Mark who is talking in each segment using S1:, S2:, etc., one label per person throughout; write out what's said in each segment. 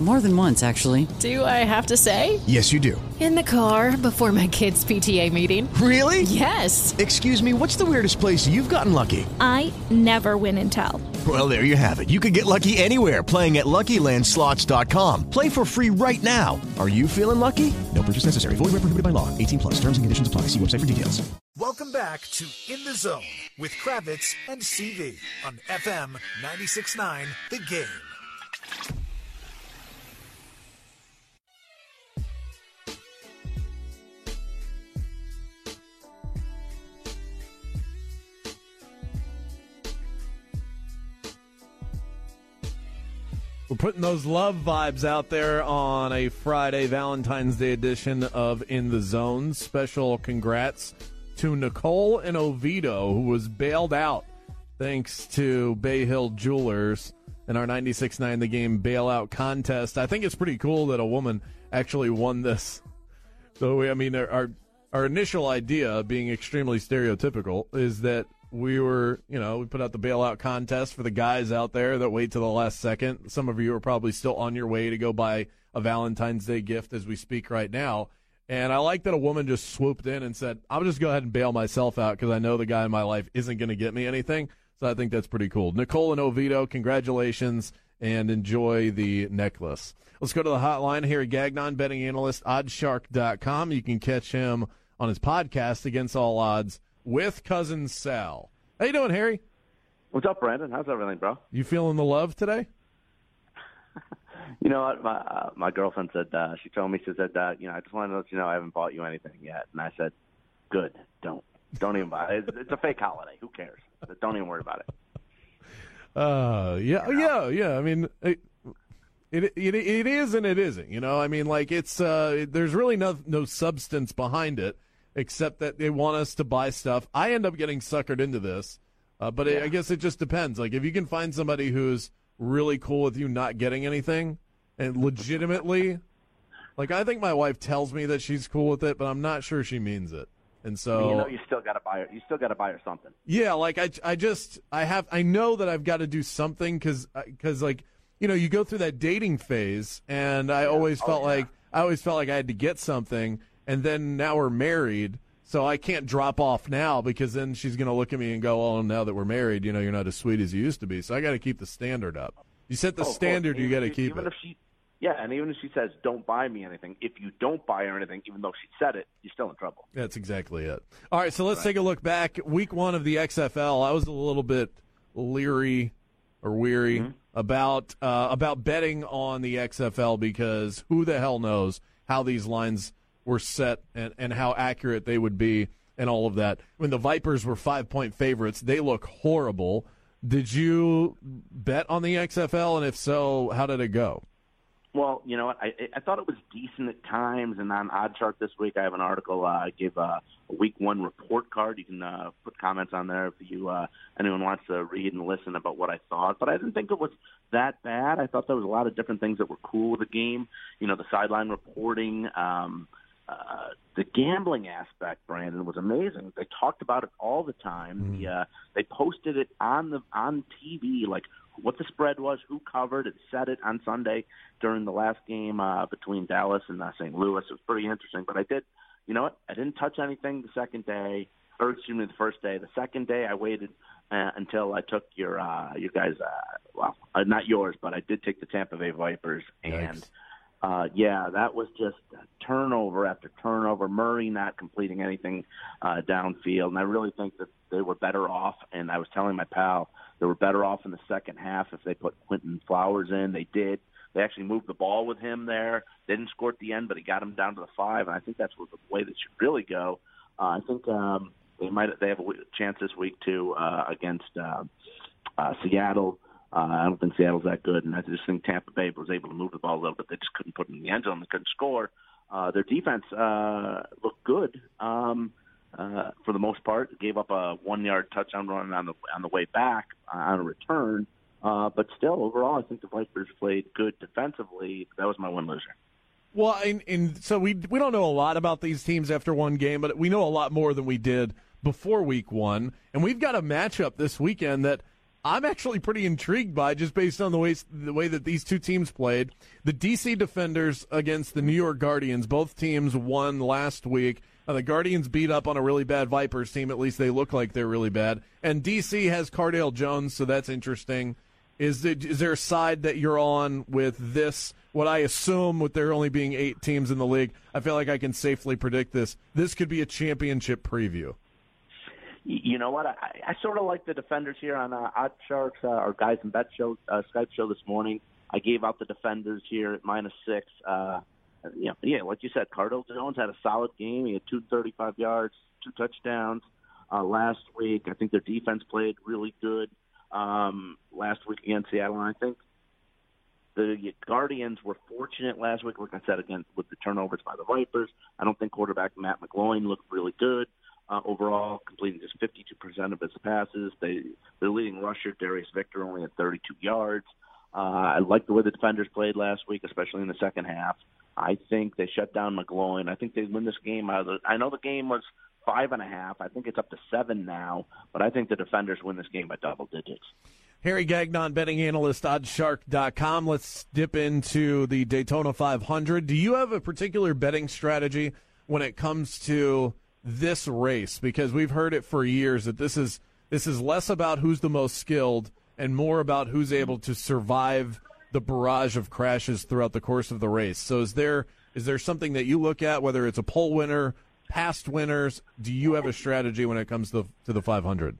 S1: More than once, actually.
S2: Do I have to say?
S3: Yes, you do.
S2: In the car before my kids' PTA meeting.
S3: Really?
S2: Yes.
S3: Excuse me, what's the weirdest place you've gotten lucky?
S4: I never win and tell.
S3: Well, there you have it. You can get lucky anywhere playing at LuckyLandSlots.com. Play for free right now. Are you feeling lucky? No purchase necessary. Void where prohibited by law. 18 plus. Terms and conditions apply. See website for details.
S5: Welcome back to In the Zone with Kravitz and CV on FM 96.9 The Game.
S6: We're putting those love vibes out there on a Friday, Valentine's Day edition of In the Zone. Special congrats to Nicole and Oviedo, who was bailed out thanks to Bay Hill Jewelers in our 96.9 The Game bailout contest. I think it's pretty cool that a woman actually won this. So, I mean, our, our initial idea, being extremely stereotypical, is that we were, you know, we put out the bailout contest for the guys out there that wait to the last second. Some of you are probably still on your way to go buy a Valentine's Day gift as we speak right now. And I like that a woman just swooped in and said, I'll just go ahead and bail myself out because I know the guy in my life isn't going to get me anything. So I think that's pretty cool. Nicole and Oviedo, congratulations and enjoy the necklace. Let's go to the hotline. Harry Gagnon, betting analyst, oddshark.com. You can catch him on his podcast, Against All Odds with cousin Sal. How you doing, Harry?
S7: What's up, Brandon? How's everything, bro?
S6: You feeling the love today?
S7: you know what? My uh, my girlfriend said uh, she told me she said uh, you know I just wanted to let you know I haven't bought you anything yet, and I said, good, don't don't even buy it. It's, it's a fake holiday. Who cares? Don't even worry about it.
S6: Uh, yeah, yeah, yeah. I mean, it, it it it is and it isn't. You know, I mean, like it's uh, there's really no no substance behind it except that they want us to buy stuff. I end up getting suckered into this, uh, but it, I guess it just depends. Like if you can find somebody who's really cool with you not getting anything and legitimately, like I think my wife tells me that she's cool with it, but I'm not sure she means it. And so
S7: you know you still got to buy her. You still got to buy her something.
S6: Yeah, like I I just I have I know that I've got to do something because because like you know you go through that dating phase, and I yeah. always felt oh, yeah. like I always felt like I had to get something and then now we're married. So I can't drop off now because then she's going to look at me and go, "Oh, now that we're married, you know, you're not as sweet as you used to be." So I got to keep the standard up. You set the
S7: oh,
S6: standard, you got to keep
S7: even
S6: it.
S7: If she, yeah, and even if she says, "Don't buy me anything," if you don't buy her anything, even though she said it, you're still in trouble.
S6: That's exactly it. All right, so let's right. take a look back. Week one of the XFL, I was a little bit leery or weary mm-hmm. about uh, about betting on the XFL because who the hell knows how these lines were set and, and how accurate they would be and all of that. When the Vipers were five point favorites, they look horrible. Did you bet on the XFL? And if so, how did it go?
S7: Well, you know what? I, I thought it was decent at times, and on OddsShark this week, I have an article. Uh, I gave uh, a week one report card. You can uh, put comments on there if you uh, anyone wants to read and listen about what I thought. But I didn't think it was that bad. I thought there was a lot of different things that were cool with the game. You know, the sideline reporting. Um, uh, the gambling aspect, Brandon, was amazing. They talked about it all the time. Mm. The, uh, they posted it on the on TV, like what the spread was, who covered it, said it on Sunday during the last game uh, between Dallas and uh, St. Louis. It was pretty interesting. But I did, you know what? I didn't touch anything the second day, or excuse me, the first day. The second day, I waited uh, until I took your uh, you guys, uh, well, uh, not yours, but I did take the Tampa Bay Vipers and. Uh, yeah, that was just turnover after turnover. Murray not completing anything uh, downfield, and I really think that they were better off. And I was telling my pal they were better off in the second half if they put Quinton Flowers in. They did. They actually moved the ball with him there. They didn't score at the end, but he got him down to the five, and I think that's the way that should really go. Uh, I think um, they might they have a chance this week too uh, against uh, uh, Seattle. Uh, I don't think Seattle's that good, and I just think Tampa Bay was able to move the ball a little bit. They just couldn't put it in the end zone. They couldn't score. Uh, their defense uh, looked good um, uh, for the most part. Gave up a one-yard touchdown run on the on the way back uh, on a return, uh, but still, overall, I think the Vipers played good defensively. That was my win loser.
S6: Well, and, and so we we don't know a lot about these teams after one game, but we know a lot more than we did before week one. And we've got a matchup this weekend that I'm actually pretty intrigued by, just based on the way the way that these two teams played. The DC Defenders against the New York Guardians. Both teams won last week. Uh, the Guardians beat up on a really bad Vipers team. At least they look like they're really bad. And DC has Cardale Jones, so that's interesting. Is, it, is there a side that you're on with this? What I assume, with there only being eight teams in the league, I feel like I can safely predict this. This could be a championship preview.
S7: You know what? I, I sort of like the defenders here on uh, Odd Sharks, uh, our guys and bet show uh, Skype show this morning. I gave out the defenders here at minus six. Uh, you know, yeah, like you said, Cardale Jones had a solid game. He had two thirty-five yards, two touchdowns uh, last week. I think their defense played really good um, last week against Seattle. And I think the Guardians were fortunate last week, like I said, again with the turnovers by the Vipers. I don't think quarterback Matt McGloin looked really good uh, overall, completing just 52% of his passes. They their leading rusher Darius Victor only had 32 yards. Uh, I like the way the defenders played last week, especially in the second half. I think they shut down McGloin. I think they win this game. Out of the, I know the game was five and a half. I think it's up to seven now, but I think the defenders win this game by double digits.
S6: Harry Gagnon, betting analyst, oddshark.com. Let's dip into the Daytona 500. Do you have a particular betting strategy when it comes to this race? Because we've heard it for years that this is this is less about who's the most skilled and more about who's able to survive the barrage of crashes throughout the course of the race. So is there is there something that you look at, whether it's a pole winner, past winners? Do you have a strategy when it comes to to the 500?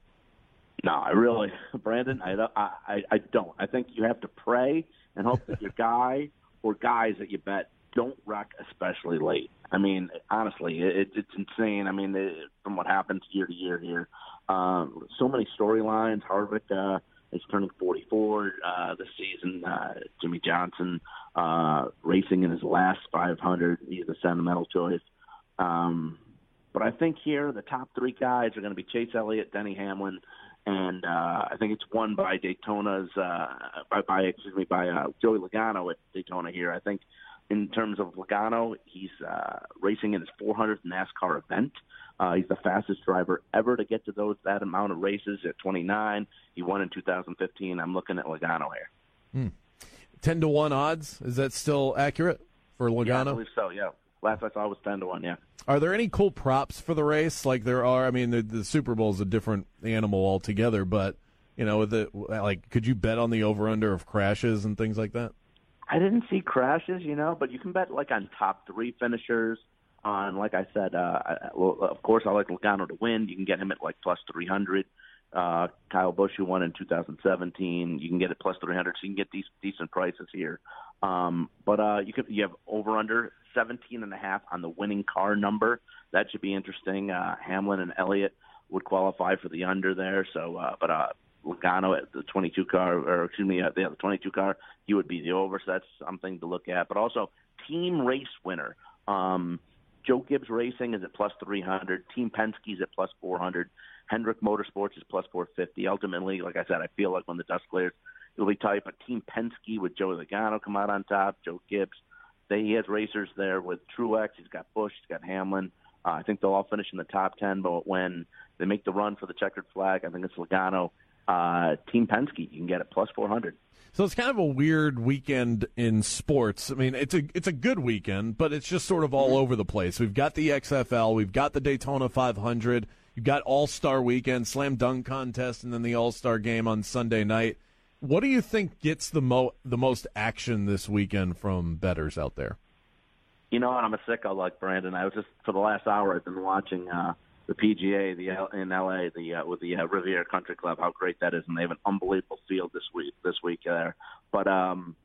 S7: No, I really, Brandon, I, I I don't. I think you have to pray and hope that your guy or guys that you bet don't wreck, especially late. I mean, honestly, it, it's insane. I mean, it, from what happens year to year here, um, so many storylines. Harvick uh, is turning 44 uh, this season. Uh, Jimmie Johnson uh, racing in his last 500. He's a sentimental choice. Um, but I think here the top three guys are going to be Chase Elliott, Denny Hamlin, and uh, I think it's won by Daytona's uh, by, by excuse me by uh, Joey Logano at Daytona here. I think in terms of Logano, he's uh, racing in his 400th NASCAR event. Uh, he's the fastest driver ever to get to those that amount of races at 29. He won in 2015. I'm looking at Logano here.
S6: Hmm. Ten to one odds. Is that still accurate for Logano?
S7: Yeah, I believe so. Yeah. Last I saw was ten to one. Yeah.
S6: Are there any cool props for the race? Like there are. I mean, the, the Super Bowl is a different animal altogether. But you know, the like, could you bet on the over under of crashes and things like that?
S7: I didn't see crashes, you know, but you can bet like on top three finishers. On like I said, uh, of course I like Logano to win. You can get him at like plus three hundred. Uh, Kyle Busch, who won in 2017, you can get it plus 300, so you can get these decent prices here. Um, but uh, you could you have over under 17 and a half on the winning car number. That should be interesting. Uh, Hamlin and Elliott would qualify for the under there. So, uh, but uh, Logano at the 22 car, or excuse me, uh, the 22 car, he would be the over. So that's something to look at. But also team race winner. Um, Joe Gibbs Racing is at plus 300. Team Penske's at plus 400. Hendrick Motorsports is plus 450. Ultimately, like I said, I feel like when the dust clears, it'll be tight. But Team Penske with Joe Logano come out on top. Joe Gibbs, they, he has racers there with Truex. He's got Busch. He's got Hamlin. Uh, I think they'll all finish in the top 10. But when they make the run for the checkered flag, I think it's Logano. Uh, Team Penske, you can get it plus 400.
S6: So it's kind of a weird weekend in sports. I mean, it's a it's a good weekend, but it's just sort of all mm-hmm. over the place. We've got the XFL, we've got the Daytona 500, you've got All Star Weekend, Slam Dunk Contest, and then the All Star Game on Sunday night. What do you think gets the mo the most action this weekend from bettors out there?
S7: You know, I'm a sicko like Brandon. I was just for the last hour. I've been watching uh, the PGA, the L- in LA, the uh, with the uh, Riviera Country Club. How great that is, and they have an unbelievable field this week. This week there, but um,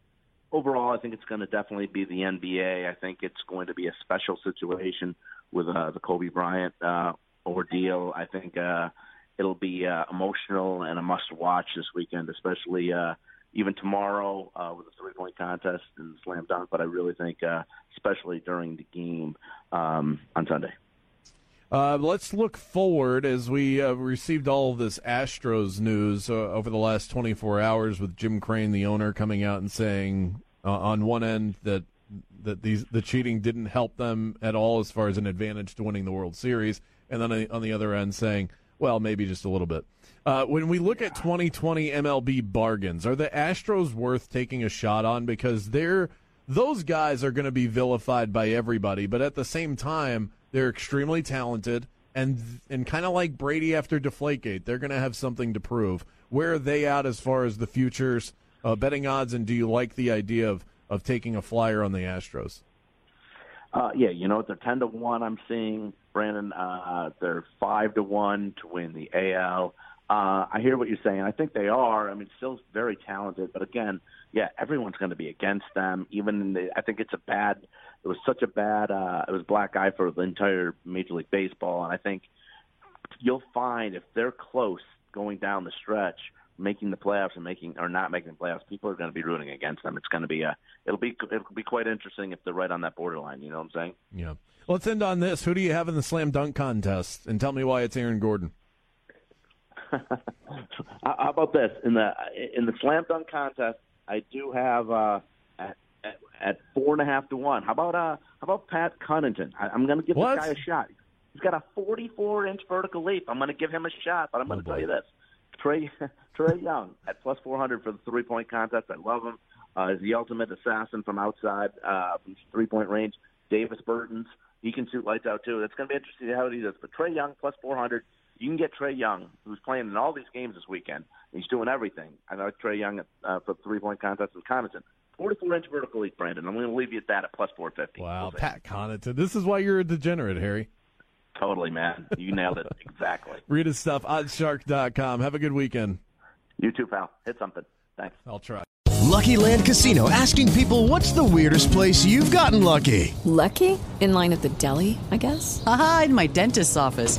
S7: overall, I think it's going to definitely be the NBA. I think it's going to be a special situation with uh, the Kobe Bryant uh, ordeal. I think. Uh, it'll be uh, emotional and a must watch this weekend, especially uh, even tomorrow uh, with the three point contest and slam dunk. But I really think, uh, especially during the game um, on Sunday.
S6: Uh, let's look forward as we uh, received all of this Astros news uh, over the last 24 hours with Jim Crane, the owner, coming out and saying uh, on one end that that these the cheating didn't help them at all as far as an advantage to winning the World Series, and then on the other end saying, well, maybe just a little bit. Uh, when we look at 2020 MLB bargains, are the Astros worth taking a shot on because they're those guys are going to be vilified by everybody, but at the same time, they're extremely talented and and kind of like Brady after Deflategate, they're going to have something to prove. Where are they at as far as the futures uh, betting odds, and do you like the idea of of taking a flyer on the Astros?
S7: Uh, yeah, you know what? they're ten to one. I'm seeing Brandon. Uh, they're five to one to win the AL. Uh, I hear what you're saying. I think they are. I mean, still very talented, but again, yeah, everyone's going to be against them. Even the, I think it's a bad. It was such a bad. Uh, it was black eye for the entire Major League Baseball, and I think you'll find if they're close going down the stretch, making the playoffs and making or not making the playoffs, people are going to be rooting against them. It's going to be a. It'll be it'll be quite interesting if they're right on that borderline. You know what I'm saying?
S6: Yeah. Let's end on this. Who do you have in the slam dunk contest? And tell me why it's Aaron Gordon.
S7: How about this in the in the slam dunk contest? I do have uh, at, at, at four and a half to one. How about uh, how about Pat Connaughton? I, I'm going to give
S6: what?
S7: this guy a shot. He's got a 44 inch vertical leap. I'm going to give him a shot, but I'm going to
S6: oh,
S7: tell you this: Trae Trae Young at plus 400 for the three point contest. I love him. Uh, he's the ultimate assassin from outside, uh, from three point range. Davis Bertans he can shoot lights out too. It's going to be interesting to see how he does. But Trae Young plus 400 you can get Trae Young, who's playing in all these games this weekend. He's doing everything. I know Trae Young uh, for the three point contest with Connaughton. 44 inch vertical leap, Brandon. I'm going to leave you at that at plus 450.
S6: Wow, we'll Pat Connaughton. This is why you're a degenerate, Harry.
S7: Totally, man. You nailed it. exactly.
S6: Read his stuff, oddshark.com. Have a good weekend.
S7: You too, pal. Hit something. Thanks.
S6: I'll try.
S3: Lucky Land Casino asking people what's the weirdest place you've gotten lucky?
S2: Lucky? In line at the deli, I guess?
S1: Aha, in my dentist's office.